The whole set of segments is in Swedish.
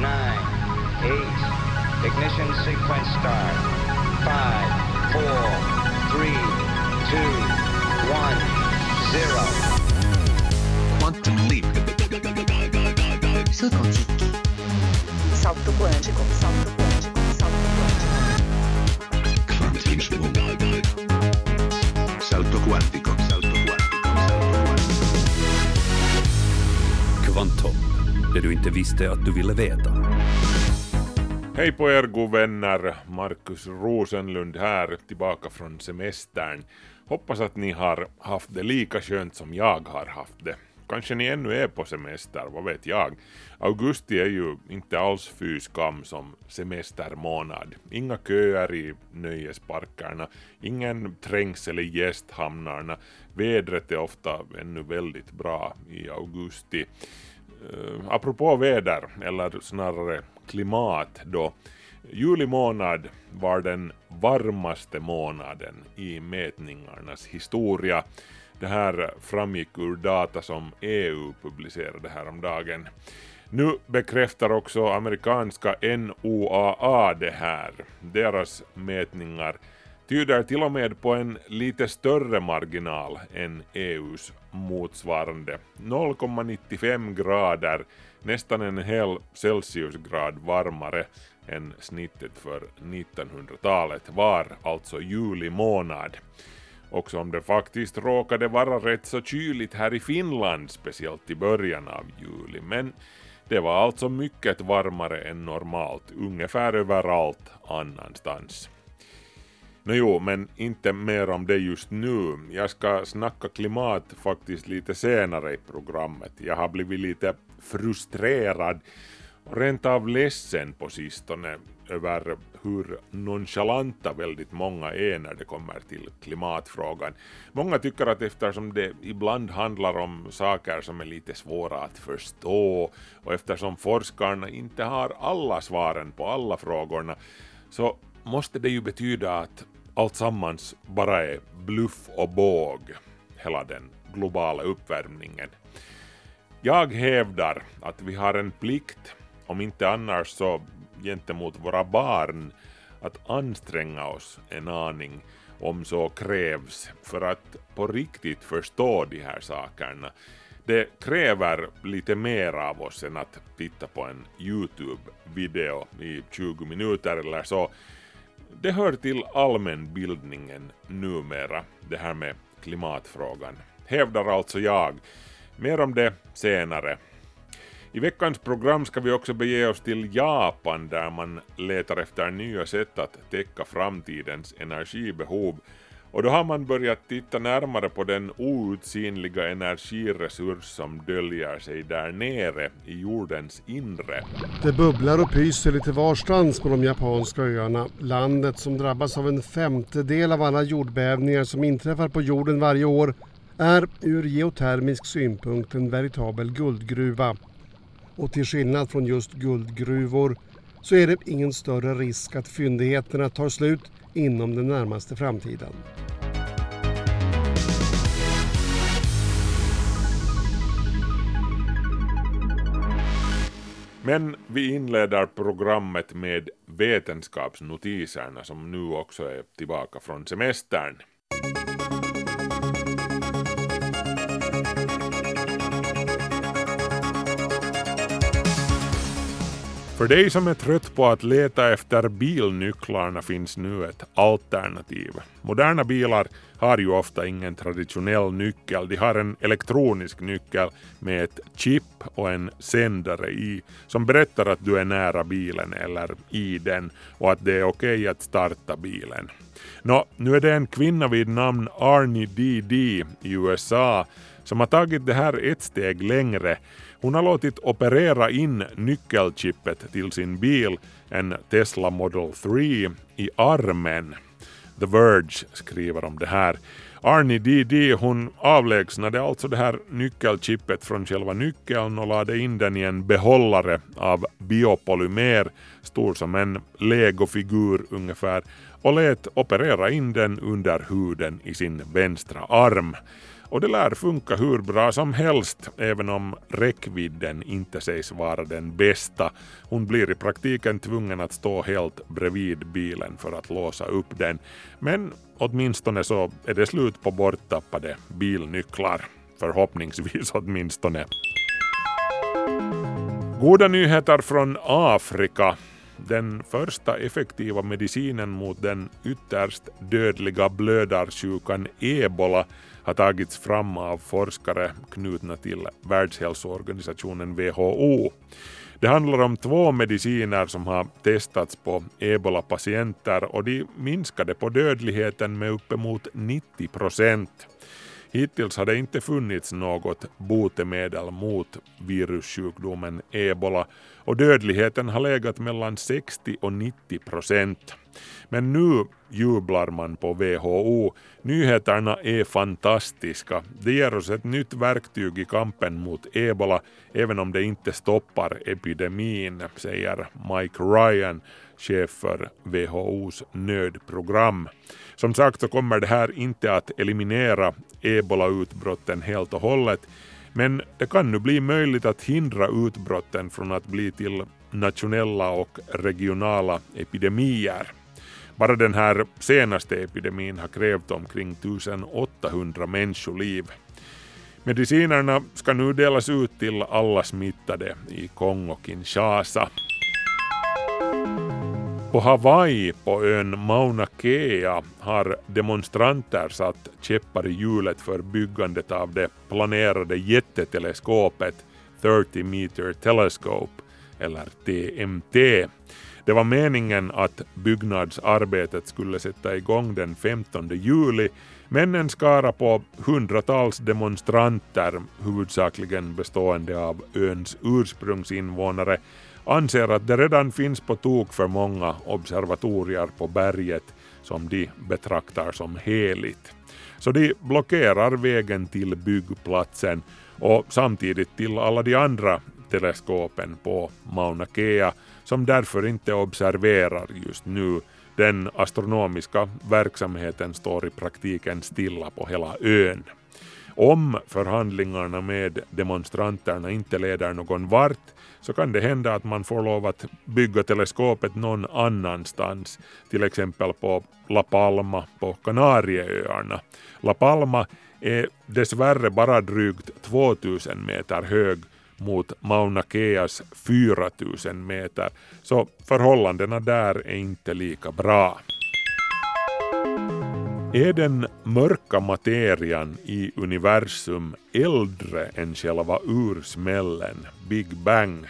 nine, eight. Ignition sequence start. Five, four, three, two, one, zero. Quantum leap. Saut quantique. Salto quântico, salto quântico, salto quântico. Kvantsvung. Salto quantico. Salto quantico. Salto quantico. Kvanthopp, det du inte visste att du ville veta. Hej på er god vänner, Markus Rosenlund här, tillbaka från semestern. Hoppas att ni har haft det lika skönt som jag har haft det. Kanske ni ännu är på semester, vad vet jag. Augusti är ju inte alls fy skam som semestermånad. Inga köer i nöjesparkerna, ingen trängsel i gästhamnarna. Vädret är ofta ännu väldigt bra i augusti eh, apropå väder, eller snarare klimat då. Juli månad var den varmaste månaden i mätningarnas historia. Det här framgick ur data som EU publicerade häromdagen. Nu bekräftar också amerikanska NOAA det här. Deras mätningar tyder till och med på en lite större marginal än EUs motsvarande. 0,95 grader, nästan en hel Celsiusgrad varmare än snittet för 1900-talet var alltså juli månad. Också om det faktiskt råkade vara rätt så kyligt här i Finland, speciellt i början av juli. Men det var alltså mycket varmare än normalt, ungefär överallt annanstans. No jo, men inte mer om det just nu. Jag ska snacka klimat faktiskt lite senare i programmet. Jag har blivit lite frustrerad och rent av ledsen på sistone över hur nonchalanta väldigt många är när det kommer till klimatfrågan. Många tycker att eftersom det ibland handlar om saker som är lite svåra att förstå och eftersom forskarna inte har alla svaren på alla frågorna så måste det ju betyda att alltsammans bara är bluff och båg, hela den globala uppvärmningen. Jag hävdar att vi har en plikt, om inte annars så gentemot våra barn, att anstränga oss en aning om så krävs för att på riktigt förstå de här sakerna. Det kräver lite mer av oss än att titta på en Youtube-video i 20 minuter eller så. Det hör till allmänbildningen numera, det här med klimatfrågan. Hävdar alltså jag. Mer om det senare. I veckans program ska vi också bege oss till Japan där man letar efter nya sätt att täcka framtidens energibehov och då har man börjat titta närmare på den outsinliga energiresurs som döljer sig där nere i jordens inre. Det bubblar och pyser lite varstans på de japanska öarna. Landet som drabbas av en femtedel av alla jordbävningar som inträffar på jorden varje år är ur geotermisk synpunkt en veritabel guldgruva. Och till skillnad från just guldgruvor så är det ingen större risk att fyndigheterna tar slut inom den närmaste framtiden. Men vi inleder programmet med vetenskapsnotiserna som nu också är tillbaka från semestern. För dig som är trött på att leta efter bilnycklarna finns nu ett alternativ. Moderna bilar har ju ofta ingen traditionell nyckel, de har en elektronisk nyckel med ett chip och en sändare i som berättar att du är nära bilen eller i den och att det är okej okay att starta bilen. Nå, nu är det en kvinna vid namn Arnie DD i USA som har tagit det här ett steg längre hon har låtit operera in nyckelchippet till sin bil, en Tesla Model 3, i armen. The Verge skriver om det här. Arnie DD hon avlägsnade alltså det här nyckelchippet från själva nyckeln och lade in den i en behållare av biopolymer stor som en legofigur ungefär och lät operera in den under huden i sin vänstra arm. Och det lär funka hur bra som helst, även om räckvidden inte sägs vara den bästa. Hon blir i praktiken tvungen att stå helt bredvid bilen för att låsa upp den. Men åtminstone så är det slut på borttappade bilnycklar. Förhoppningsvis åtminstone. Goda nyheter från Afrika. Den första effektiva medicinen mot den ytterst dödliga blödarsjukan ebola har tagits fram av forskare knutna till Världshälsoorganisationen WHO. Det handlar om två mediciner som har testats på ebola-patienter och de minskade på dödligheten med uppemot 90 procent. Hittills har det inte funnits något botemedel mot virussjukdomen ebola och dödligheten har legat mellan 60 och 90 procent. Men nu jublar man på WHO. Nyheterna är fantastiska. Det ger oss ett nytt verktyg i kampen mot ebola, även om det inte stoppar epidemin, säger Mike Ryan, chef för WHOs nödprogram. Som sagt så kommer det här inte att eliminera ebola-utbrotten helt och hållet, men det kan nu bli möjligt att hindra utbrotten från att bli till nationella och regionala epidemier. Bara den här senaste epidemin har krävt omkring 1800 människoliv. Medicinerna ska nu delas ut till alla smittade i Kongo-Kinshasa. På Hawaii på ön Mauna Kea har demonstranter satt käppar i hjulet för byggandet av det planerade jätteteleskopet 30 meter telescope, eller TMT. Det var meningen att byggnadsarbetet skulle sätta igång den 15 juli, men en skara på hundratals demonstranter, huvudsakligen bestående av öns ursprungsinvånare, anser att det redan finns på tok för många observatorier på berget som de betraktar som heligt. Så de blockerar vägen till byggplatsen och samtidigt till alla de andra teleskopen på Mauna Kea som därför inte observerar just nu. Den astronomiska verksamheten står i praktiken stilla på hela ön. Om förhandlingarna med demonstranterna inte leder någon vart så kan det hända att man får lov att bygga teleskopet någon annanstans, till exempel på La Palma på Kanarieöarna. La Palma är dessvärre bara drygt 2000 meter hög mot Mauna Keas 4000 meter, så förhållandena där är inte lika bra. Är den mörka materian i universum äldre än själva ursmällen, Big Bang?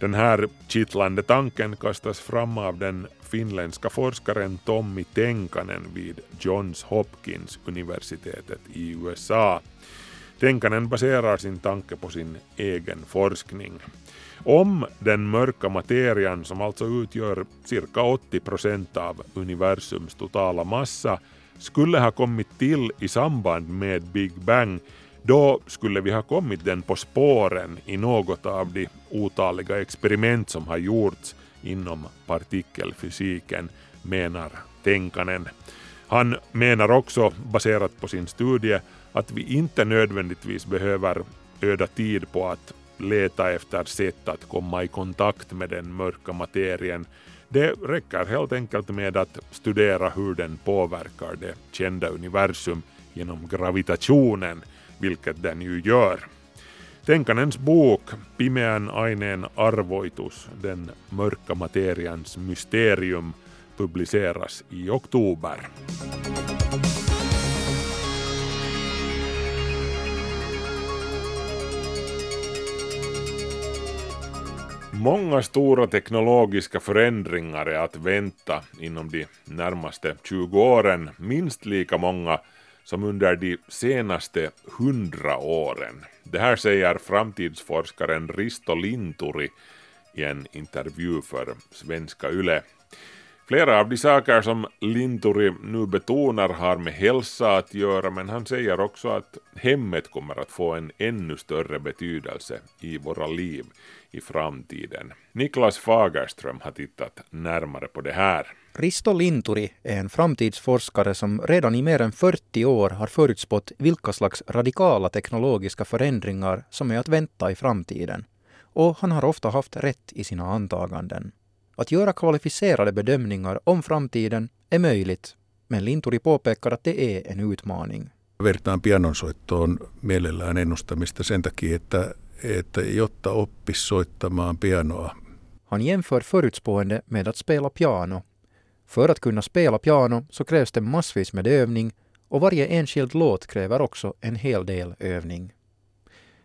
Den här kittlande tanken kastas fram av den finländska forskaren Tommy Tenkanen vid Johns Hopkins universitetet i USA. Tenkanen baserar sin tanke på sin egen forskning. Om den mörka materian, som alltså utgör cirka 80 procent av universums totala massa, skulle ha kommit till i samband med Big Bang, då skulle vi ha kommit den på spåren i något av de otaliga experiment som har gjorts inom partikelfysiken, menar Tenkanen. Han menar också, baserat på sin studie, att vi inte nödvändigtvis behöver öda tid på att leta efter sätt att komma i kontakt med den mörka materien. Det räcker helt enkelt med att studera hur den påverkar det kända universum genom gravitationen, vilket den ju gör. Tänkanens bok Pimeän aineen arvoitus, den mörka materians mysterium, publiceras i oktober. Många stora teknologiska förändringar är att vänta inom de närmaste 20 åren, minst lika många som under de senaste 100 åren. Det här säger framtidsforskaren Risto Linturi i en intervju för Svenska Yle. Flera av de saker som Linturi nu betonar har med hälsa att göra men han säger också att hemmet kommer att få en ännu större betydelse i våra liv i framtiden. Niklas Fagerström har tittat närmare på det här. Risto Linturi är en framtidsforskare som redan i mer än 40 år har förutspått vilka slags radikala teknologiska förändringar som är att vänta i framtiden. Och han har ofta haft rätt i sina antaganden. Att göra kvalificerade bedömningar om framtiden är möjligt, men Linturi påpekar att det är en utmaning. Vertaan pianonsoittoon mielellään ennustamista sen takia, että, että jotta oppisi soittamaan pianoa, Han jämför förutspående med att spela piano. För att kunna spela piano så krävs det massvis med övning och varje enskild låt kräver också en hel del övning.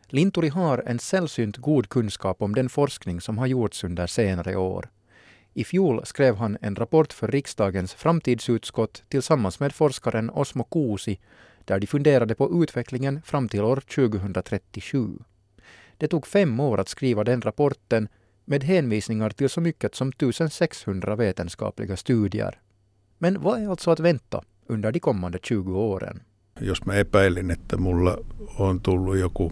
Linturi har en sällsynt god kunskap om den forskning som har gjorts under senare år. I fjol skrev han en rapport för riksdagens framtidsutskott tillsammans med forskaren Osmo Kuusi där de funderade på utvecklingen fram till år 2037. Det tog fem år att skriva den rapporten med hänvisningar till så mycket som 1600 vetenskapliga studier. Men vad är alltså att vänta under de kommande 20 åren? jos mä epäilin, että mulla on tullut joku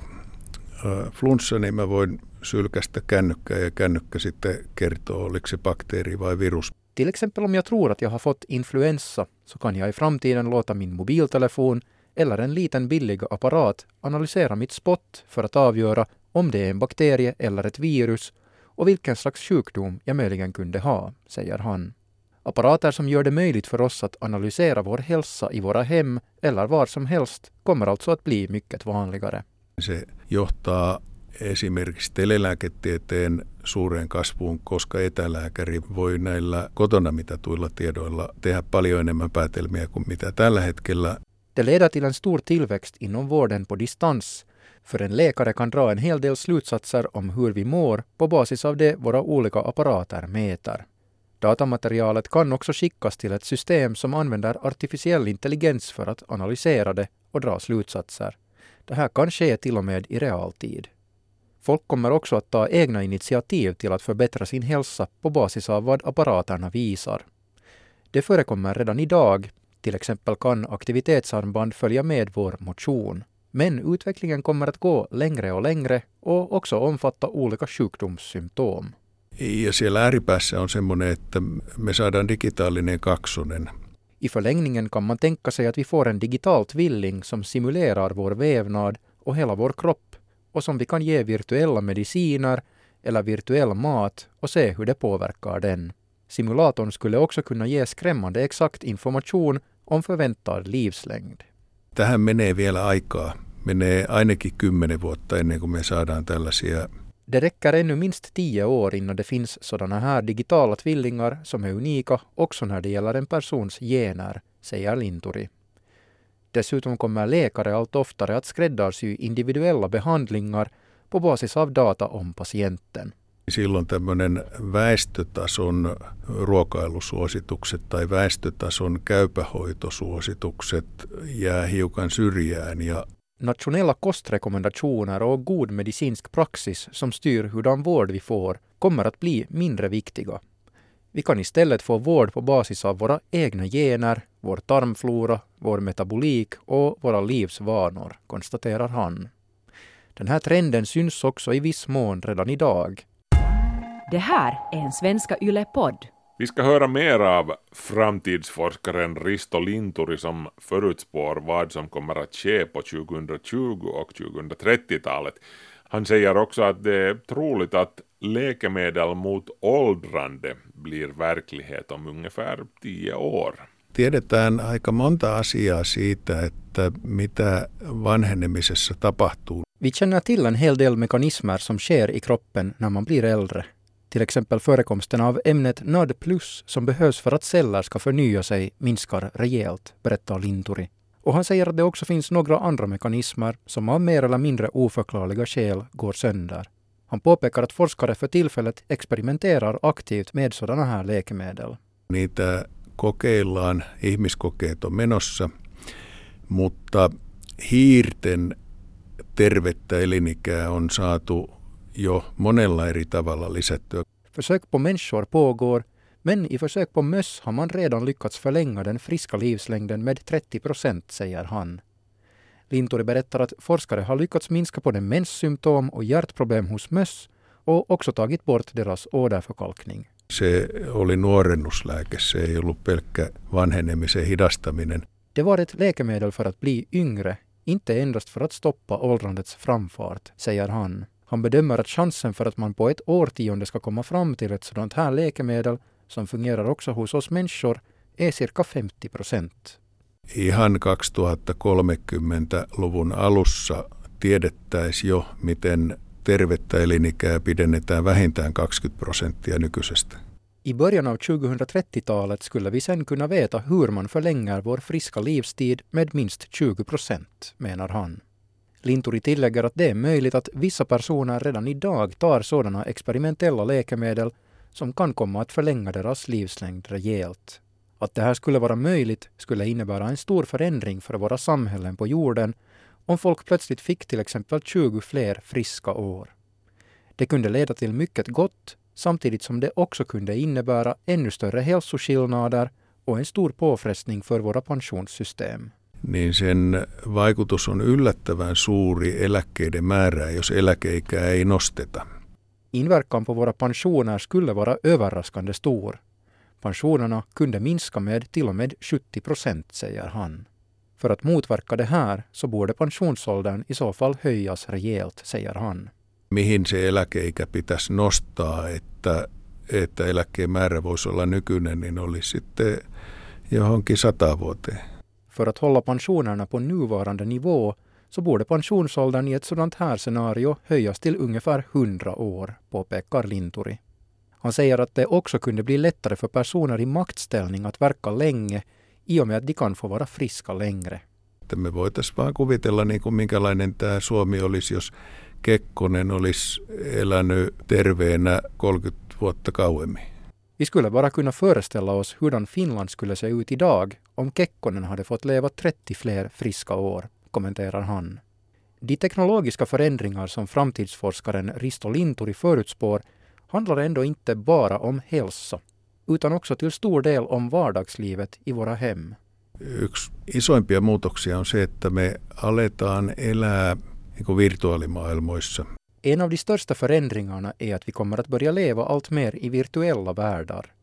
ö, flunssa, niin mä voin sylkästä kännykkää ja kännykkä sitten kertoo, oliko se bakteeri vai virus. Till exempel om jag tror att jag har fått influensa så kan jag i framtiden låta min mobiltelefon eller en liten billig apparat analysera mitt spott för att avgöra om det är en bakterie eller ett virus och vilken slags sjukdom jag möjligen kunde ha, säger han. Apparater som gör det möjligt för oss att analysera vår hälsa i våra hem eller var som helst kommer alltså att bli mycket vanligare. Se johtaa esimerkiksi telelääketieteen suureen kasvuun, koska etälääkäri voi näillä kotona mitatuilla tiedoilla tehdä paljon enemmän päätelmiä kuin mitä tällä hetkellä. Det leder till en stor tillväxt inom vården på distans, för en läkare kan dra en hel del slutsatser om hur vi mår på basis av det våra olika apparater mäter. Datamaterialet kan också skickas till ett system som använder artificiell intelligens för att analysera det och dra slutsatser. Det här kan ske till och med i realtid. Folk kommer också att ta egna initiativ till att förbättra sin hälsa på basis av vad apparaterna visar. Det förekommer redan idag, till exempel kan aktivitetsarmband följa med vår motion. Men utvecklingen kommer att gå längre och längre och också omfatta olika sjukdomssymptom. Ja siellä ääripäässä on semmoinen, että me saadaan digitaalinen kaksonen. I förlängningen kan man tänka sig att vi får en digital tvilling som simulerar vår vävnad och hela vår kropp och som vi kan ge virtuella mediciner eller virtuell mat och se hur det påverkar den. Simulatorn skulle också kunna ge skrämmande exakt information om förväntad livslängd. Tähän menee vielä aikaa. Menee ainakin kymmenen vuotta ennen kuin me saadaan tällaisia Det räcker ännu minst tio år innan det finns sådana här digitala tvillingar som är unika också när det gäller en persons gener, säger Linturi. Dessutom kommer läkare allt oftare att skräddarsy individuella behandlingar på basis av data om patienten. Silloin tämmöinen väestötason ruokailusuositukset tai väestötason käypähoitosuositukset jää hiukan syrjään ja Nationella kostrekommendationer och god medicinsk praxis som styr hurdan vård vi får kommer att bli mindre viktiga. Vi kan istället få vård på basis av våra egna gener, vår tarmflora, vår metabolik och våra livsvanor, konstaterar han. Den här trenden syns också i viss mån redan idag. Det här är en Svenska Yle-podd. Vi ska höra mer av framtidsforskaren Risto Linturi som förutspår vad som kommer att ske på 2020 och 2030-talet. Han säger också att det är troligt att läkemedel mot åldrande blir verklighet om ungefär tio år. Tiedetään aika monta asiaa siitä, että mitä vanhenemisessa tapahtuu. Vi känner till en hel del mekanismer som sker i kroppen när man blir äldre. Till exempel förekomsten av ämnet NAD+, som behövs för att celler ska förnya sig, minskar rejält, berättar Linturi. Och han säger att det också finns några andra mekanismer som av mer eller mindre oförklarliga skäl går sönder. Han påpekar att forskare för tillfället experimenterar aktivt med sådana här läkemedel. Niitä kokeillaan, ihmiskokeet on menossa, mutta hiirten tervettä elinikää on saatu jo monella eri tavalla lisättyä. Försök på människor pågår, Men i försök på möss har man redan lyckats förlänga den friska livslängden med 30 procent, säger han. Linturi berättar att forskare har lyckats minska på demenssymptom och hjärtproblem hos möss och också tagit bort deras åderförkalkning. Se oli nuorennuslääke, se ei ollut pelkkä vanhenemisen hidastaminen. Det var ett läkemedel för att bli yngre, inte endast för att stoppa åldrandets framfart, säger han. Han bedömer att chansen för att man på ett årtionde ska komma fram till ett sådant här läkemedel, som fungerar också hos oss människor, är cirka 50 procent. Ihan 2030-luvun alussa tiedettäisiin jo, miten tervettä elinikää pidennetään vähintään 20 prosenttia nykyisestä. I början av 2030-talet skulle vi sen kunna veta hur man förlänger vår friska livstid med minst 20 procent, menar han. Linturi tillägger att det är möjligt att vissa personer redan idag tar sådana experimentella läkemedel som kan komma att förlänga deras livslängd rejält. Att det här skulle vara möjligt skulle innebära en stor förändring för våra samhällen på jorden om folk plötsligt fick till exempel 20 fler friska år. Det kunde leda till mycket gott samtidigt som det också kunde innebära ännu större hälsoskillnader och en stor påfrestning för våra pensionssystem. Niin sen vaikutus on yllättävän suuri eläkkeiden määrää, jos eläkeikää ei nosteta. Inverkan på våra pensioner skulle vara överraskande stor. Pensionerna kunde minska med till och med 70 procent, säger han. För att motverka det här så borde pensionsåldern i så fall höjas rejält, säger han. Mihin se eläkeikä pitäisi nostaa, että, että eläkkeen määrä voisi olla nykyinen, niin olisi sitten johonkin sata vuoteen. För att hålla pensionerna på nuvarande nivå så borde pensionsåldern i ett sådant här scenario höjas till ungefär 100 år, påpekar Linturi. Han säger att det också kunde bli lättare för personer i maktställning att verka länge i och med att de kan få vara friska längre. Me voitaisiin vaan kuvitella, niin kuin minkälainen tämä Suomi olisi, jos Kekkonen olisi elänyt terveenä 30 vuotta kauemmin. Vi skulle bara kunna föreställa oss hurdan Finland skulle se ut idag om Kekkonen hade fått leva 30 fler friska år, kommenterar han. De teknologiska förändringar som framtidsforskaren Risto Linturi förutspår handlar ändå inte bara om hälsa, utan också till stor del om vardagslivet i våra hem. Yksi isoimpia muutoksia on se, että me aletaan elää niin virtuaalimaailmoissa. En av de största förändringarna är att vi kommer att börja leva allt mer i virtuella världar.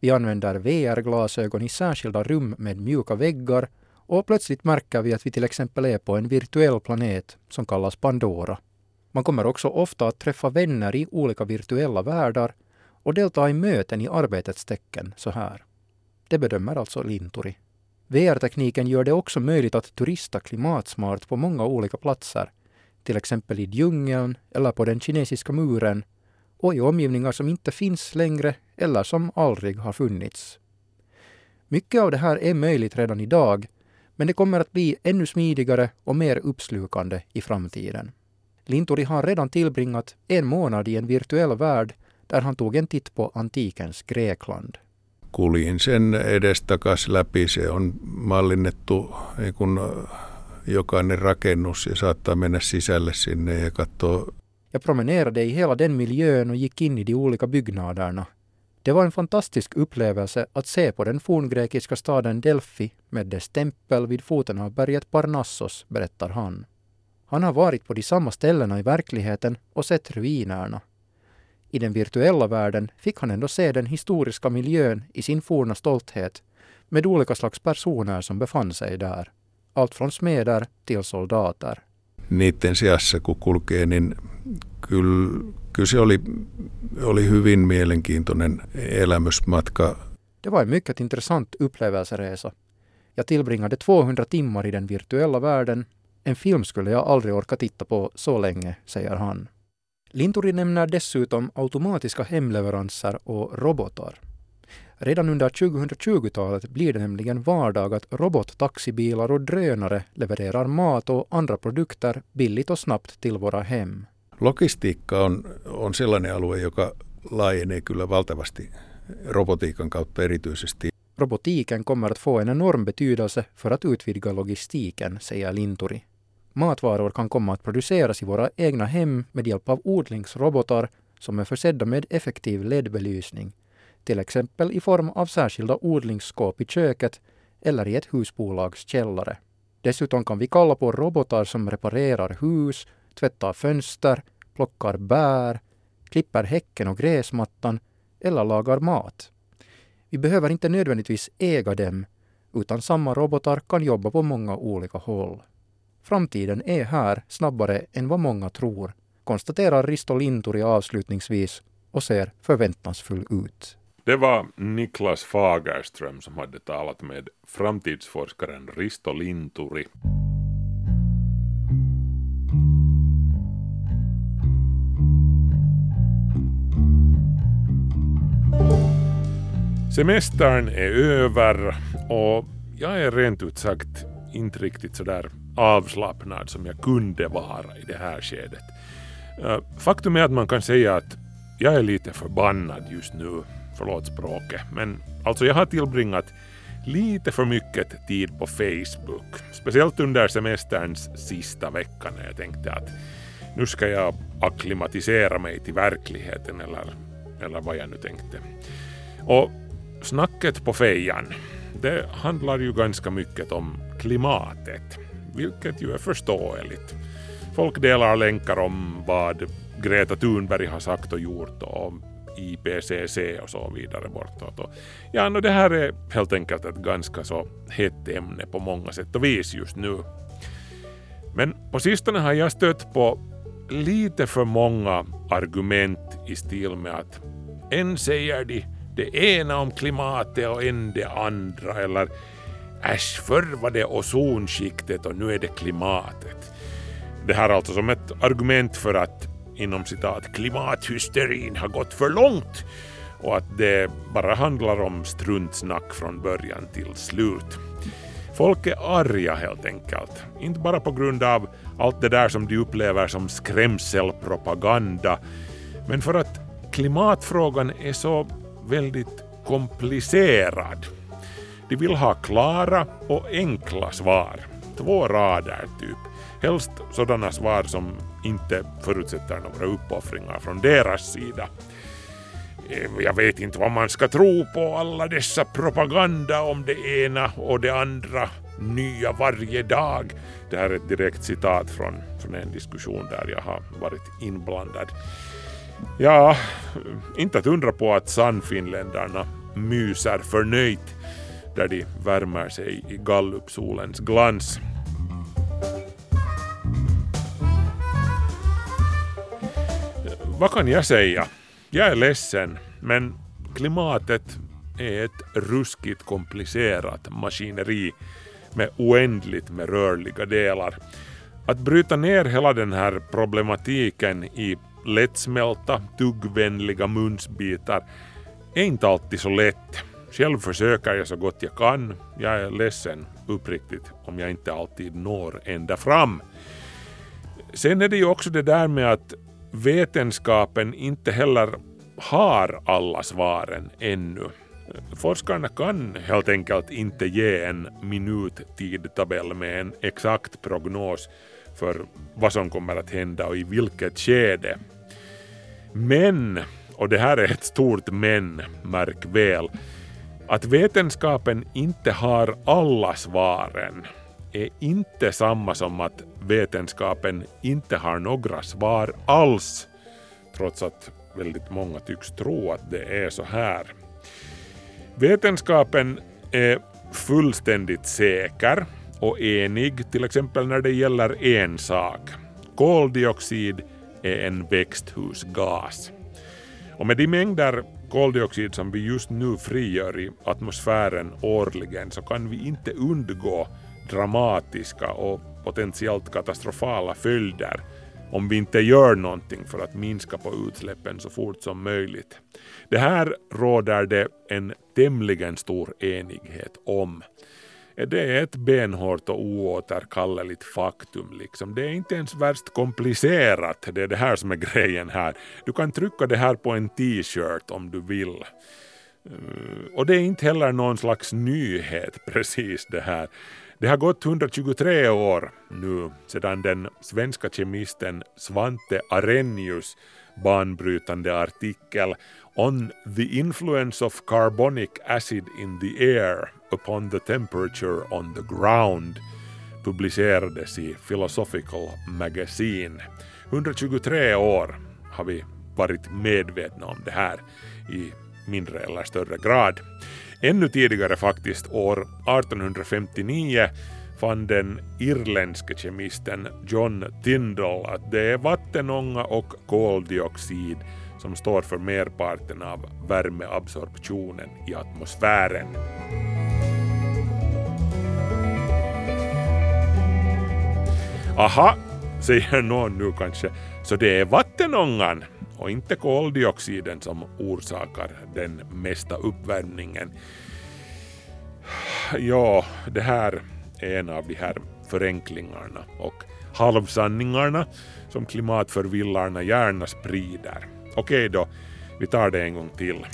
Vi använder VR-glasögon i särskilda rum med mjuka väggar och plötsligt märker vi att vi till exempel är på en virtuell planet som kallas Pandora. Man kommer också ofta att träffa vänner i olika virtuella världar och delta i möten i arbetets tecken så här. Det bedömer alltså Linturi. VR-tekniken gör det också möjligt att turista klimatsmart på många olika platser, till exempel i djungeln eller på den kinesiska muren och i omgivningar som inte finns längre eller som aldrig har funnits. Mycket av det här är möjligt redan idag, men det kommer att bli ännu smidigare och mer uppslukande i framtiden. Linturi har redan tillbringat en månad i en virtuell värld där han tog en titt på antikens Grekland. Kuljin sen edestakas läpi. Se on mallinnettu niin kuin jokainen rakennus ja saattaa mennä sisälle sinne ja katsoa Jag promenerade i hela den miljön och gick in i de olika byggnaderna. Det var en fantastisk upplevelse att se på den forngrekiska staden Delphi med dess tempel vid foten av berget Parnassos, berättar han. Han har varit på de samma ställena i verkligheten och sett ruinerna. I den virtuella världen fick han ändå se den historiska miljön i sin forna stolthet med olika slags personer som befann sig där. Allt från smeder till soldater. niiden seassa, kun kulkee, niin kyllä, kyllä se oli, oli hyvin mielenkiintoinen elämysmatka. Det var en mycket intressant upplevelseresa. Jag tillbringade 200 timmar i den virtuella världen. En film skulle jag aldrig orka titta på så länge, säger han. Linturi nämner dessutom automatiska hemleveranser och robotar. Redan under 2020-talet blir det nämligen vardag att robottaxibilar och drönare levererar mat och andra produkter billigt och snabbt till våra hem. Logistiikka on, on sellainen alue, joka laajenee kyllä valtavasti robotiikan kautta erityisesti. Robotiken kommer att få en enorm betydelse för att utvidga logistiken, säger Linturi. Matvaror kan komma att produceras i våra egna hem med hjälp av odlingsrobotar som är försedda med effektiv ledbelysning, till exempel i form av särskilda odlingsskåp i köket eller i ett husbolags källare. Dessutom kan vi kalla på robotar som reparerar hus, tvättar fönster, plockar bär, klipper häcken och gräsmattan eller lagar mat. Vi behöver inte nödvändigtvis äga dem, utan samma robotar kan jobba på många olika håll. Framtiden är här snabbare än vad många tror, konstaterar Risto Linturi avslutningsvis och ser förväntansfull ut. Det var Niklas Fagerström som hade talat med framtidsforskaren Risto Linturi. Semestern är över och jag är rent ut sagt inte riktigt sådär avslappnad som jag kunde vara i det här skedet. Faktum är att man kan säga att jag är lite förbannad just nu, förlåt språket, men alltså jag har tillbringat lite för mycket tid på Facebook, speciellt under semesterns sista vecka när jag tänkte att nu ska jag akklimatisera mig till verkligheten eller, eller vad jag nu tänkte. Och snacket på fejan, det handlar ju ganska mycket om klimatet, vilket ju är förståeligt. Folk delar länkar om vad Greta Thunberg har sagt och gjort och IPCC och så vidare bortåt. Ja, no, det här är helt enkelt ett ganska så hett ämne på många sätt och vis just nu. Men på sistone har jag stött på lite för många argument i stil med att en säger de det ena om klimatet och en det andra eller äsch, förr var det ozonskiktet och nu är det klimatet. Det här är alltså som ett argument för att inom citat klimathysterin har gått för långt och att det bara handlar om struntsnack från början till slut. Folk är arga helt enkelt, inte bara på grund av allt det där som de upplever som skrämselpropaganda, men för att klimatfrågan är så väldigt komplicerad. De vill ha klara och enkla svar, två rader typ. Helst sådana svar som inte förutsätter några uppoffringar från deras sida. Eh, jag vet inte vad man ska tro på alla dessa propaganda om det ena och det andra nya varje dag. Det här är ett direkt citat från, från en diskussion där jag har varit inblandad. Ja, inte att undra på att sannfinländarna myser förnöjt där de värmer sig i gallupsolens glans. Vad kan jag säga? Jag är ledsen, men klimatet är ett ruskigt komplicerat maskineri med oändligt med rörliga delar. Att bryta ner hela den här problematiken i lättsmälta, tuggvänliga munsbitar är inte alltid så lätt. Själv försöker jag så gott jag kan. Jag är ledsen, uppriktigt, om jag inte alltid når ända fram. Sen är det ju också det där med att vetenskapen inte heller har alla svaren ännu. Forskarna kan helt enkelt inte ge en minuttidtabell med en exakt prognos för vad som kommer att hända och i vilket skede. Men, och det här är ett stort men, märk väl, att vetenskapen inte har alla svaren är e inte samma som att vetenskapen inte har några svar alls, trots att väldigt många tycks tro att det är så här. Vetenskapen är fullständigt säker och enig till exempel när det gäller en sak. Koldioxid är en växthusgas. Och med de mängder koldioxid som vi just nu frigör i atmosfären årligen så kan vi inte undgå dramatiska och potentiellt katastrofala följder om vi inte gör någonting för att minska på utsläppen så fort som möjligt. Det här råder det en tämligen stor enighet om. Det är ett benhårt och oåterkalleligt faktum. Liksom. Det är inte ens värst komplicerat. Det är det här som är grejen här. Du kan trycka det här på en t-shirt om du vill. Eh, och det är inte heller någon slags nyhet precis det här. Det har gått 123 år nu sedan den svenska kemisten Svante Arrhenius banbrytande artikel On the influence of carbonic acid in the air upon the temperature on the ground publicerades i Philosophical Magazine. 123 år har vi varit medvetna om det här i mindre eller större grad. Ännu tidigare faktiskt, år 1859, fann den irländske kemisten John Tyndall att det är vattenånga och koldioxid som står för merparten av värmeabsorptionen i atmosfären. Aha, säger någon nu kanske, så det är vattenångan och inte koldioxiden som orsakar den mesta uppvärmningen. Ja, det här är en av de här förenklingarna och halvsanningarna som klimatförvillarna gärna sprider. Okej då, vi tar det en gång till.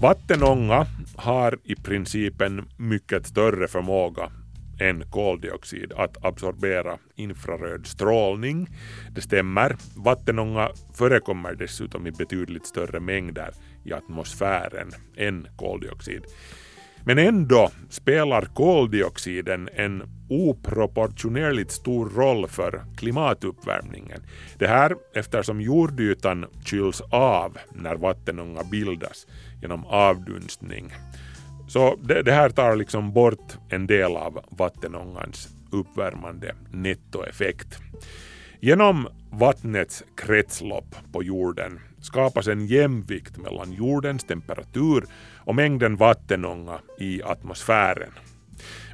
Vattenånga har i princip en mycket större förmåga än koldioxid att absorbera infraröd strålning. Det stämmer. Vattenånga förekommer dessutom i betydligt större mängder i atmosfären än koldioxid. Men ändå spelar koldioxiden en oproportionerligt stor roll för klimatuppvärmningen. Det här eftersom jordytan kyls av när vattenånga bildas genom avdunstning. Så det, det här tar liksom bort en del av vattenångans uppvärmande nettoeffekt. Genom vattnets kretslopp på jorden skapas en jämvikt mellan jordens temperatur och mängden vattenånga i atmosfären.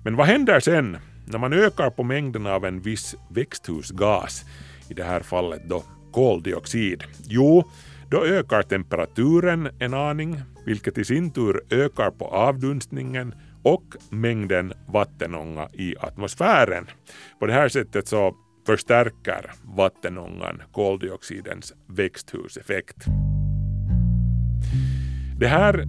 Men vad händer sen när man ökar på mängden av en viss växthusgas, i det här fallet då koldioxid? Jo, då ökar temperaturen en aning, vilket i sin tur ökar på avdunstningen och mängden vattenånga i atmosfären. På det här sättet så förstärker vattenångan koldioxidens växthuseffekt. Det här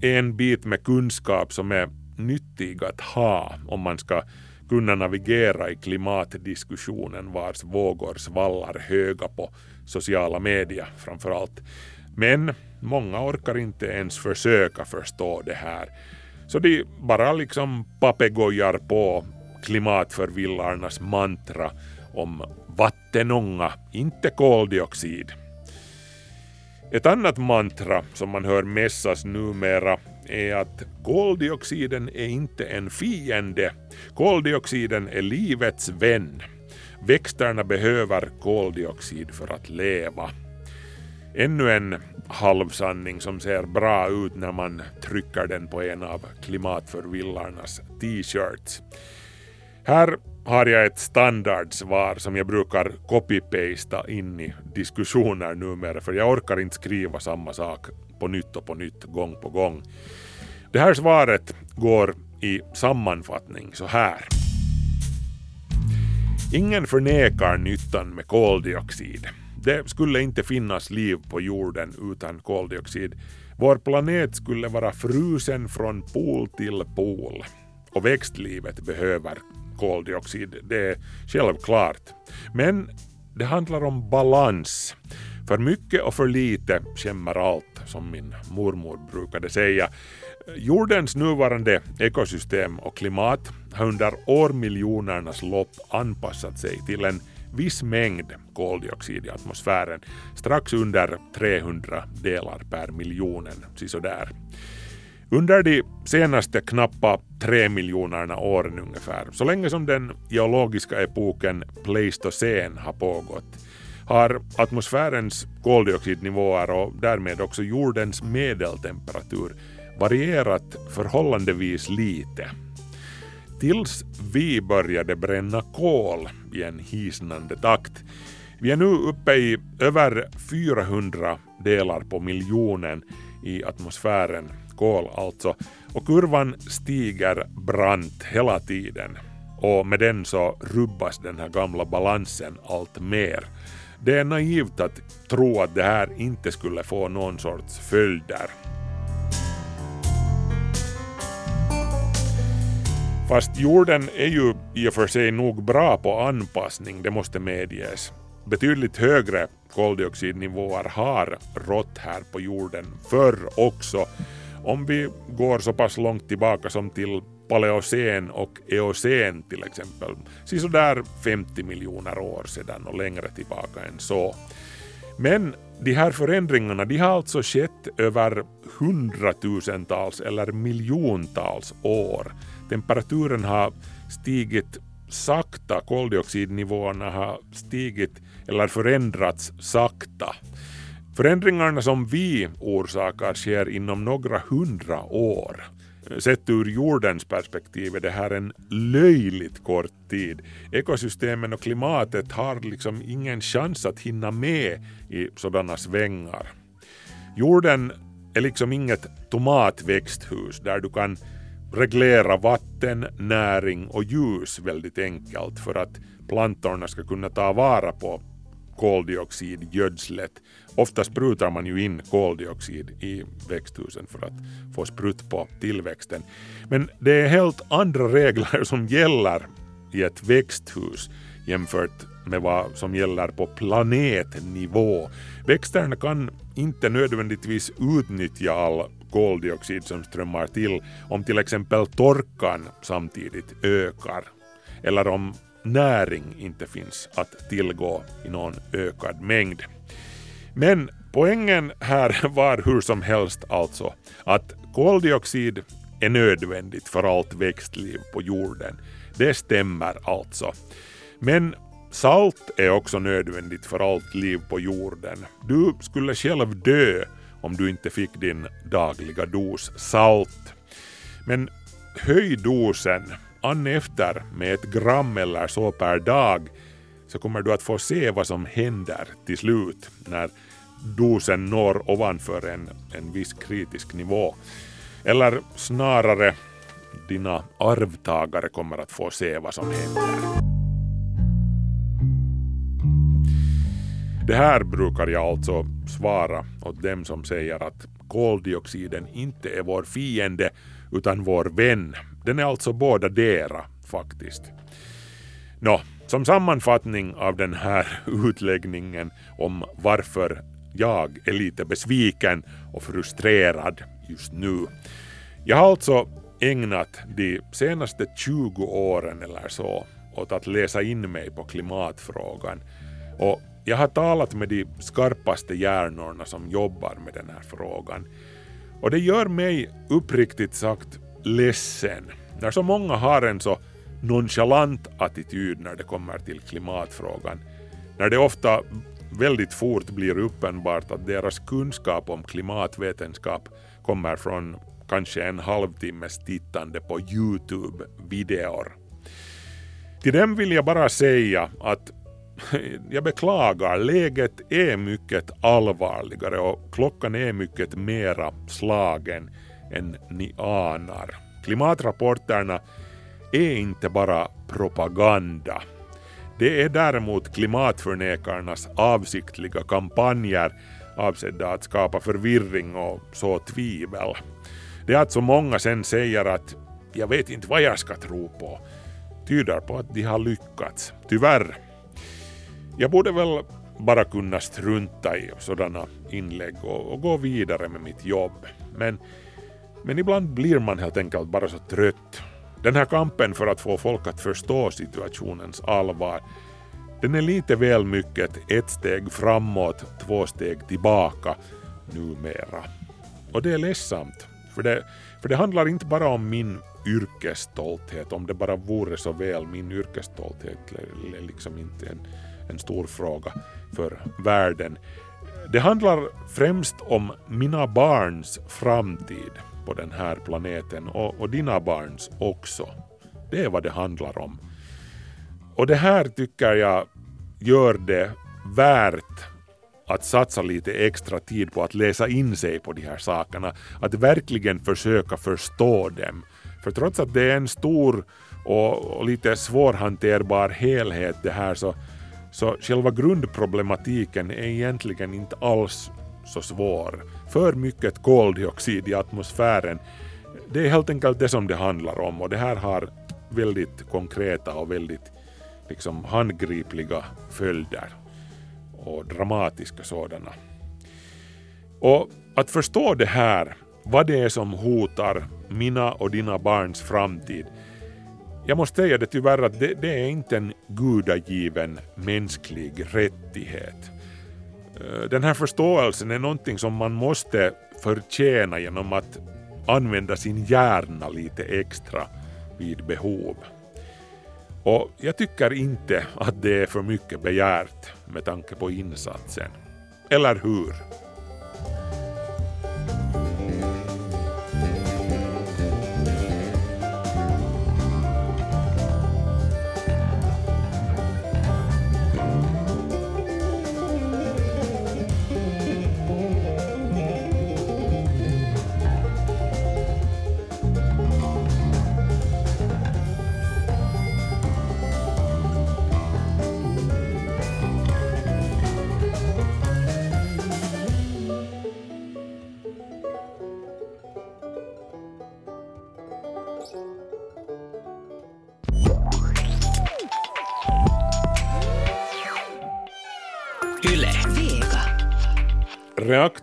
en bit med kunskap som är nyttig att ha om man ska kunna navigera i klimatdiskussionen vars vågor svallar höga på sociala medier framför allt. Men många orkar inte ens försöka förstå det här. Så de bara liksom papegojar på klimatförvillarnas mantra om vattenånga, inte koldioxid. Ett annat mantra som man hör mässas numera är att koldioxiden är inte en fiende. Koldioxiden är livets vän. Växterna behöver koldioxid för att leva. Ännu en halvsanning som ser bra ut när man trycker den på en av klimatförvillarnas t-shirts. Här har jag ett standardsvar som jag brukar copy-pasta in i diskussioner numera för jag orkar inte skriva samma sak på nytt och på nytt gång på gång. Det här svaret går i sammanfattning så här. Ingen förnekar nyttan med koldioxid. Det skulle inte finnas liv på jorden utan koldioxid. Vår planet skulle vara frusen från pol till pol. Och växtlivet behöver koldioxid, det är självklart. Men det handlar om balans. För mycket och för lite skämmer allt, som min mormor brukade säga. Jordens nuvarande ekosystem och klimat har under årmiljonernas lopp anpassat sig till en viss mängd koldioxid i atmosfären, strax under 300 delar per miljonen, sisådär. Under de senaste knappa tre miljonerna åren ungefär, så länge som den geologiska epoken Pleistocen har pågått, har atmosfärens koldioxidnivåer och därmed också jordens medeltemperatur varierat förhållandevis lite. Tills vi började bränna kol i en hisnande takt. Vi är nu uppe i över 400 delar på miljonen i atmosfären, kol alltså, och kurvan stiger brant hela tiden. Och med den så rubbas den här gamla balansen allt mer. Det är naivt att tro att det här inte skulle få någon sorts följder. Fast jorden är ju i och för sig nog bra på anpassning, det måste medges. Betydligt högre koldioxidnivåer har rått här på jorden förr också. Om vi går så pass långt tillbaka som till paleocen och eocen till exempel, sådär 50 miljoner år sedan och längre tillbaka än så. Men de här förändringarna de har alltså skett över hundratusentals eller miljontals år. Temperaturen har stigit sakta, koldioxidnivåerna har stigit eller förändrats sakta. Förändringarna som vi orsakar sker inom några hundra år. Sett ur jordens perspektiv är det här en löjligt kort tid. Ekosystemen och klimatet har liksom ingen chans att hinna med i sådana svängar. Jorden är liksom inget tomatväxthus där du kan reglera vatten, näring och ljus väldigt enkelt för att plantorna ska kunna ta vara på koldioxidgödslet. Ofta sprutar man ju in koldioxid i växthusen för att få sprutt på tillväxten. Men det är helt andra regler som gäller i ett växthus jämfört med vad som gäller på planetnivå. Växterna kan inte nödvändigtvis utnyttja all koldioxid som strömmar till om till exempel torkan samtidigt ökar eller om näring inte finns att tillgå i någon ökad mängd. Men poängen här var hur som helst alltså att koldioxid är nödvändigt för allt växtliv på jorden. Det stämmer alltså. Men salt är också nödvändigt för allt liv på jorden. Du skulle själv dö om du inte fick din dagliga dos salt. Men höj dosen an efter med ett gram eller så per dag så kommer du att få se vad som händer till slut när dosen når ovanför en, en viss kritisk nivå. Eller snarare, dina arvtagare kommer att få se vad som händer. Det här brukar jag alltså svara åt dem som säger att koldioxiden inte är vår fiende utan vår vän. Den är alltså båda dera faktiskt. Nå, som sammanfattning av den här utläggningen om varför jag är lite besviken och frustrerad just nu. Jag har alltså ägnat de senaste 20 åren eller så åt att läsa in mig på klimatfrågan och jag har talat med de skarpaste hjärnorna som jobbar med den här frågan. Och det gör mig uppriktigt sagt ledsen när så många har en så nonchalant attityd när det kommer till klimatfrågan. När det ofta väldigt fort blir uppenbart att deras kunskap om klimatvetenskap kommer från kanske en halvtimmes tittande på Youtube-videor. Till dem vill jag bara säga att jag beklagar, läget är mycket allvarligare och klockan är mycket mera slagen än ni anar. Klimatrapporterna är inte bara propaganda. Det är däremot klimatförnekarnas avsiktliga kampanjer avsedda att skapa förvirring och så tvivel. Det att så många sen säger att jag vet inte vad jag ska tro på tyder på att de har lyckats. Tyvärr. Jag borde väl bara kunna strunta i sådana inlägg och, och gå vidare med mitt jobb. Men, men ibland blir man helt enkelt bara så trött. Den här kampen för att få folk att förstå situationens allvar den är lite väl mycket ett steg framåt, två steg tillbaka numera. Och det är ledsamt, för det, för det handlar inte bara om min yrkesstolthet, om det bara vore så väl, min yrkesstolthet är liksom inte en, en stor fråga för världen. Det handlar främst om mina barns framtid på den här planeten och, och dina barns också. Det är vad det handlar om. Och det här tycker jag gör det värt att satsa lite extra tid på att läsa in sig på de här sakerna, att verkligen försöka förstå dem. För trots att det är en stor och, lite svårhanterbar helhet det här så, så själva grundproblematiken är egentligen inte alls så svår. För mycket koldioxid i atmosfären, det är helt enkelt det som det handlar om och det här har väldigt konkreta och väldigt liksom handgripliga följder och dramatiska sådana. Och att förstå det här, vad det är som hotar mina och dina barns framtid, jag måste säga det tyvärr att det, det är inte en gudagiven mänsklig rättighet. Eh, den här förståelsen är någonting som man måste förtjäna genom att använda sin hjärna lite extra vid behov. Och jag tycker inte att det är för mycket begärt med tanke på insatsen. Eller hur?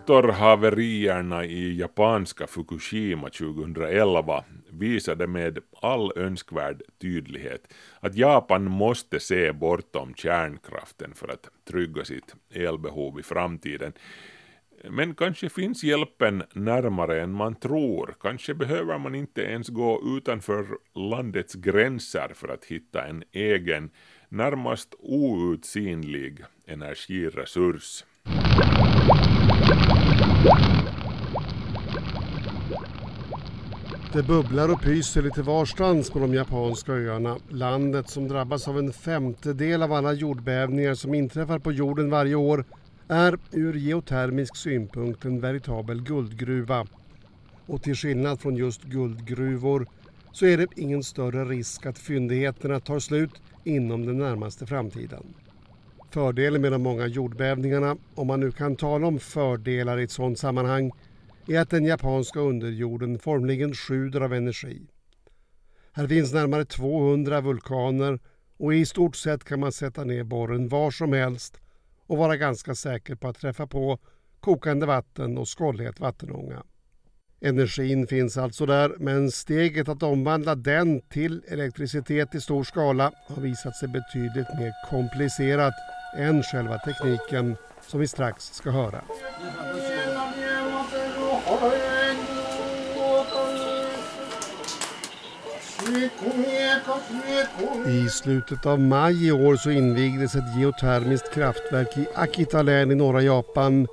Reaktorhaverierna i japanska Fukushima 2011 visade med all önskvärd tydlighet att Japan måste se bortom kärnkraften för att trygga sitt elbehov i framtiden. Men kanske finns hjälpen närmare än man tror. Kanske behöver man inte ens gå utanför landets gränser för att hitta en egen, närmast outsinlig energiresurs. Det bubblar och pyser lite varstans på de japanska öarna. Landet som drabbas av en femtedel av alla jordbävningar som inträffar på jorden varje år är ur geotermisk synpunkt en veritabel guldgruva. Och till skillnad från just guldgruvor så är det ingen större risk att fyndigheterna tar slut inom den närmaste framtiden. Fördelen med de många jordbävningarna, om man nu kan tala om fördelar i ett sådant sammanhang, är att den japanska underjorden formligen sjuder av energi. Här finns närmare 200 vulkaner och i stort sett kan man sätta ner borren var som helst och vara ganska säker på att träffa på kokande vatten och skållhet vattenånga. Energin finns alltså där, men steget att omvandla den till elektricitet i stor skala har visat sig betydligt mer komplicerat än själva tekniken som vi strax ska höra. I slutet av maj i år så invigdes ett geotermiskt kraftverk i Akita län i norra Japan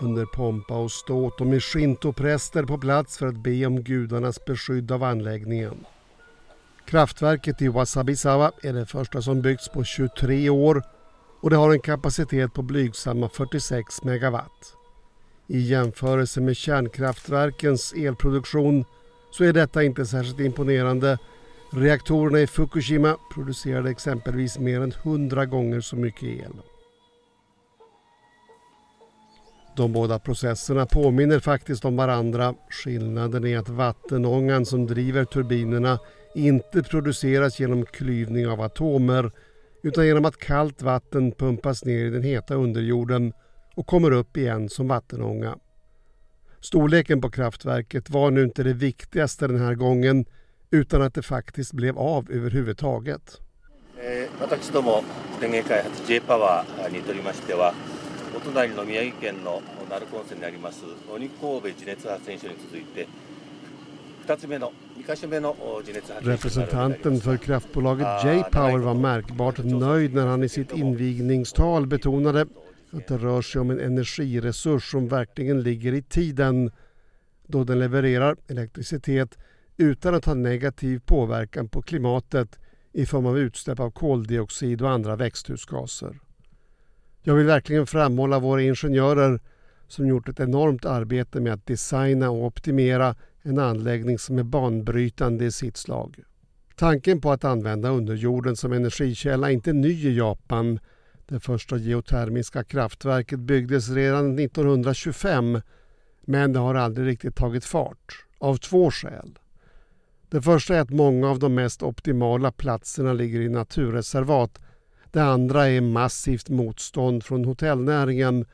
under pompa och ståt och med shinto-präster på plats för att be om gudarnas beskydd av anläggningen. Kraftverket i Wasabisawa är det första som byggts på 23 år och det har en kapacitet på blygsamma 46 megawatt. I jämförelse med kärnkraftverkens elproduktion så är detta inte särskilt imponerande. Reaktorerna i Fukushima producerade exempelvis mer än 100 gånger så mycket el. De båda processerna påminner faktiskt om varandra. Skillnaden är att vattenångan som driver turbinerna inte produceras genom klyvning av atomer utan genom att kallt vatten pumpas ner i den heta underjorden och kommer upp igen som vattenånga. Storleken på kraftverket var nu inte det viktigaste den här gången utan att det faktiskt blev av överhuvudtaget. えー私ども電源開発 J パワーにとりましてはお隣の宮城県の鳴子温泉にあります鬼神戸地熱発電所に続いて Representanten för kraftbolaget J-Power var märkbart nöjd när han i sitt invigningstal betonade att det rör sig om en energiresurs som verkligen ligger i tiden då den levererar elektricitet utan att ha negativ påverkan på klimatet i form av utsläpp av koldioxid och andra växthusgaser. Jag vill verkligen framhålla våra ingenjörer som gjort ett enormt arbete med att designa och optimera en anläggning som är banbrytande i sitt slag. Tanken på att använda underjorden som energikälla är inte ny i Japan. Det första geotermiska kraftverket byggdes redan 1925 men det har aldrig riktigt tagit fart, av två skäl. Det första är att många av de mest optimala platserna ligger i naturreservat. Det andra är massivt motstånd från hotellnäringen.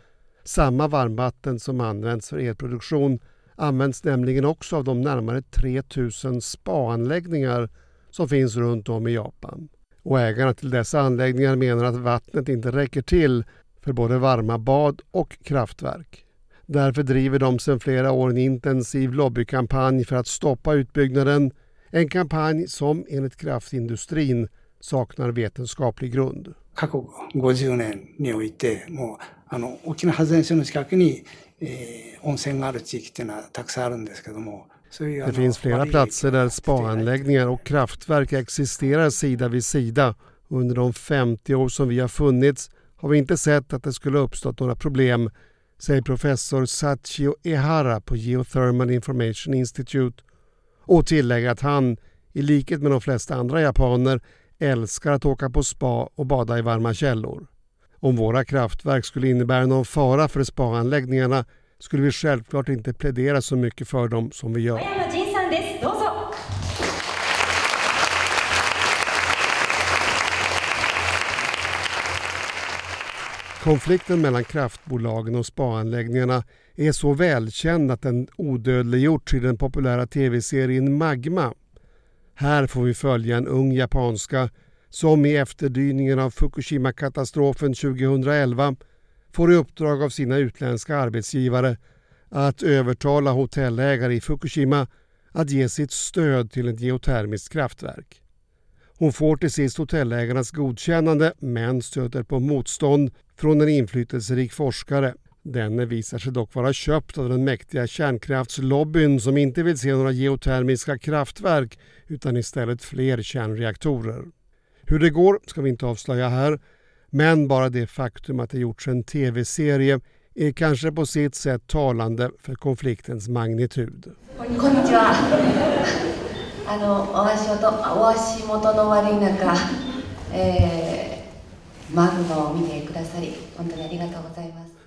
Samma varmvatten som används för elproduktion används nämligen också av de närmare 3000 spaanläggningar som finns runt om i Japan. Och ägarna till dessa anläggningar menar att vattnet inte räcker till för både varma bad och kraftverk. Därför driver de sedan flera år en intensiv lobbykampanj för att stoppa utbyggnaden. En kampanj som enligt kraftindustrin saknar vetenskaplig grund. 過去50年においてもうあの大きな発電所の近くに、 えー温泉がある地域っていうのはたくさんあるんですけどもそういうあ Det の finns flera 割合 platser där spaanläggningar och kraftverk existerar sida vid sida. Under de 50 år som vi har funnits har vi inte sett att det skulle uppstått några problem, säger professor Sachio Ehara på Geothermal Information Institute och tillägger att han, i likhet med de flesta andra japaner, älskar att åka på spa och bada i varma källor. Om våra kraftverk skulle innebära någon fara för spaanläggningarna skulle vi självklart inte plädera så mycket för dem som vi gör. Konflikten mellan kraftbolagen och spaanläggningarna är så välkänd att den odödliggjorts i den populära tv-serien Magma. Här får vi följa en ung japanska som i efterdyningen av Fukushima-katastrofen 2011 får i uppdrag av sina utländska arbetsgivare att övertala hotellägare i Fukushima att ge sitt stöd till ett geotermiskt kraftverk. Hon får till sist hotellägarnas godkännande men stöter på motstånd från en inflytelserik forskare. Denne visar sig dock vara köpt av den mäktiga kärnkraftslobbyn som inte vill se några geotermiska kraftverk utan istället fler kärnreaktorer. Hur det går ska vi inte avslöja här, men bara det faktum att det gjorts en tv-serie är kanske på sitt sätt talande för konfliktens magnitud.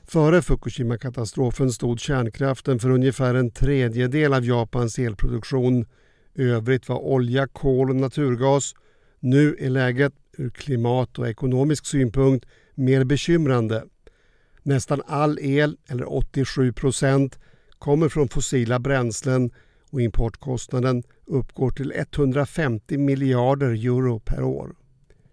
Före Fukushima-katastrofen stod kärnkraften för ungefär en tredjedel av Japans elproduktion. Övrigt var olja, kol och naturgas nu är läget ur klimat och ekonomisk synpunkt mer bekymrande. Nästan all el, eller 87 procent, kommer från fossila bränslen och importkostnaden uppgår till 150 miljarder euro per år.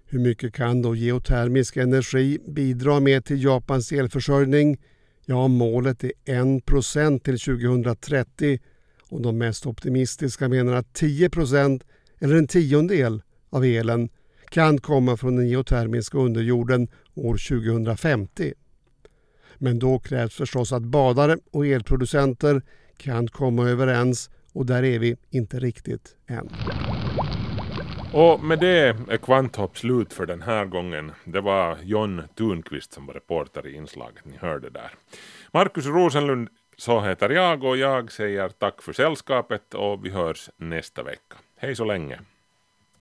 Hur mycket kan då geotermisk energi bidra med till Japans elförsörjning? Ja, målet är 1 procent till 2030 och de mest optimistiska menar att 10 procent, eller en tiondel, av elen kan komma från den geotermiska underjorden år 2050. Men då krävs förstås att badare och elproducenter kan komma överens och där är vi inte riktigt än. Och med det är Kvanthopp slut för den här gången. Det var John Thunqvist som var reporter i inslaget ni hörde där. Markus Rosenlund, så heter jag och jag säger tack för sällskapet och vi hörs nästa vecka. Hej så länge!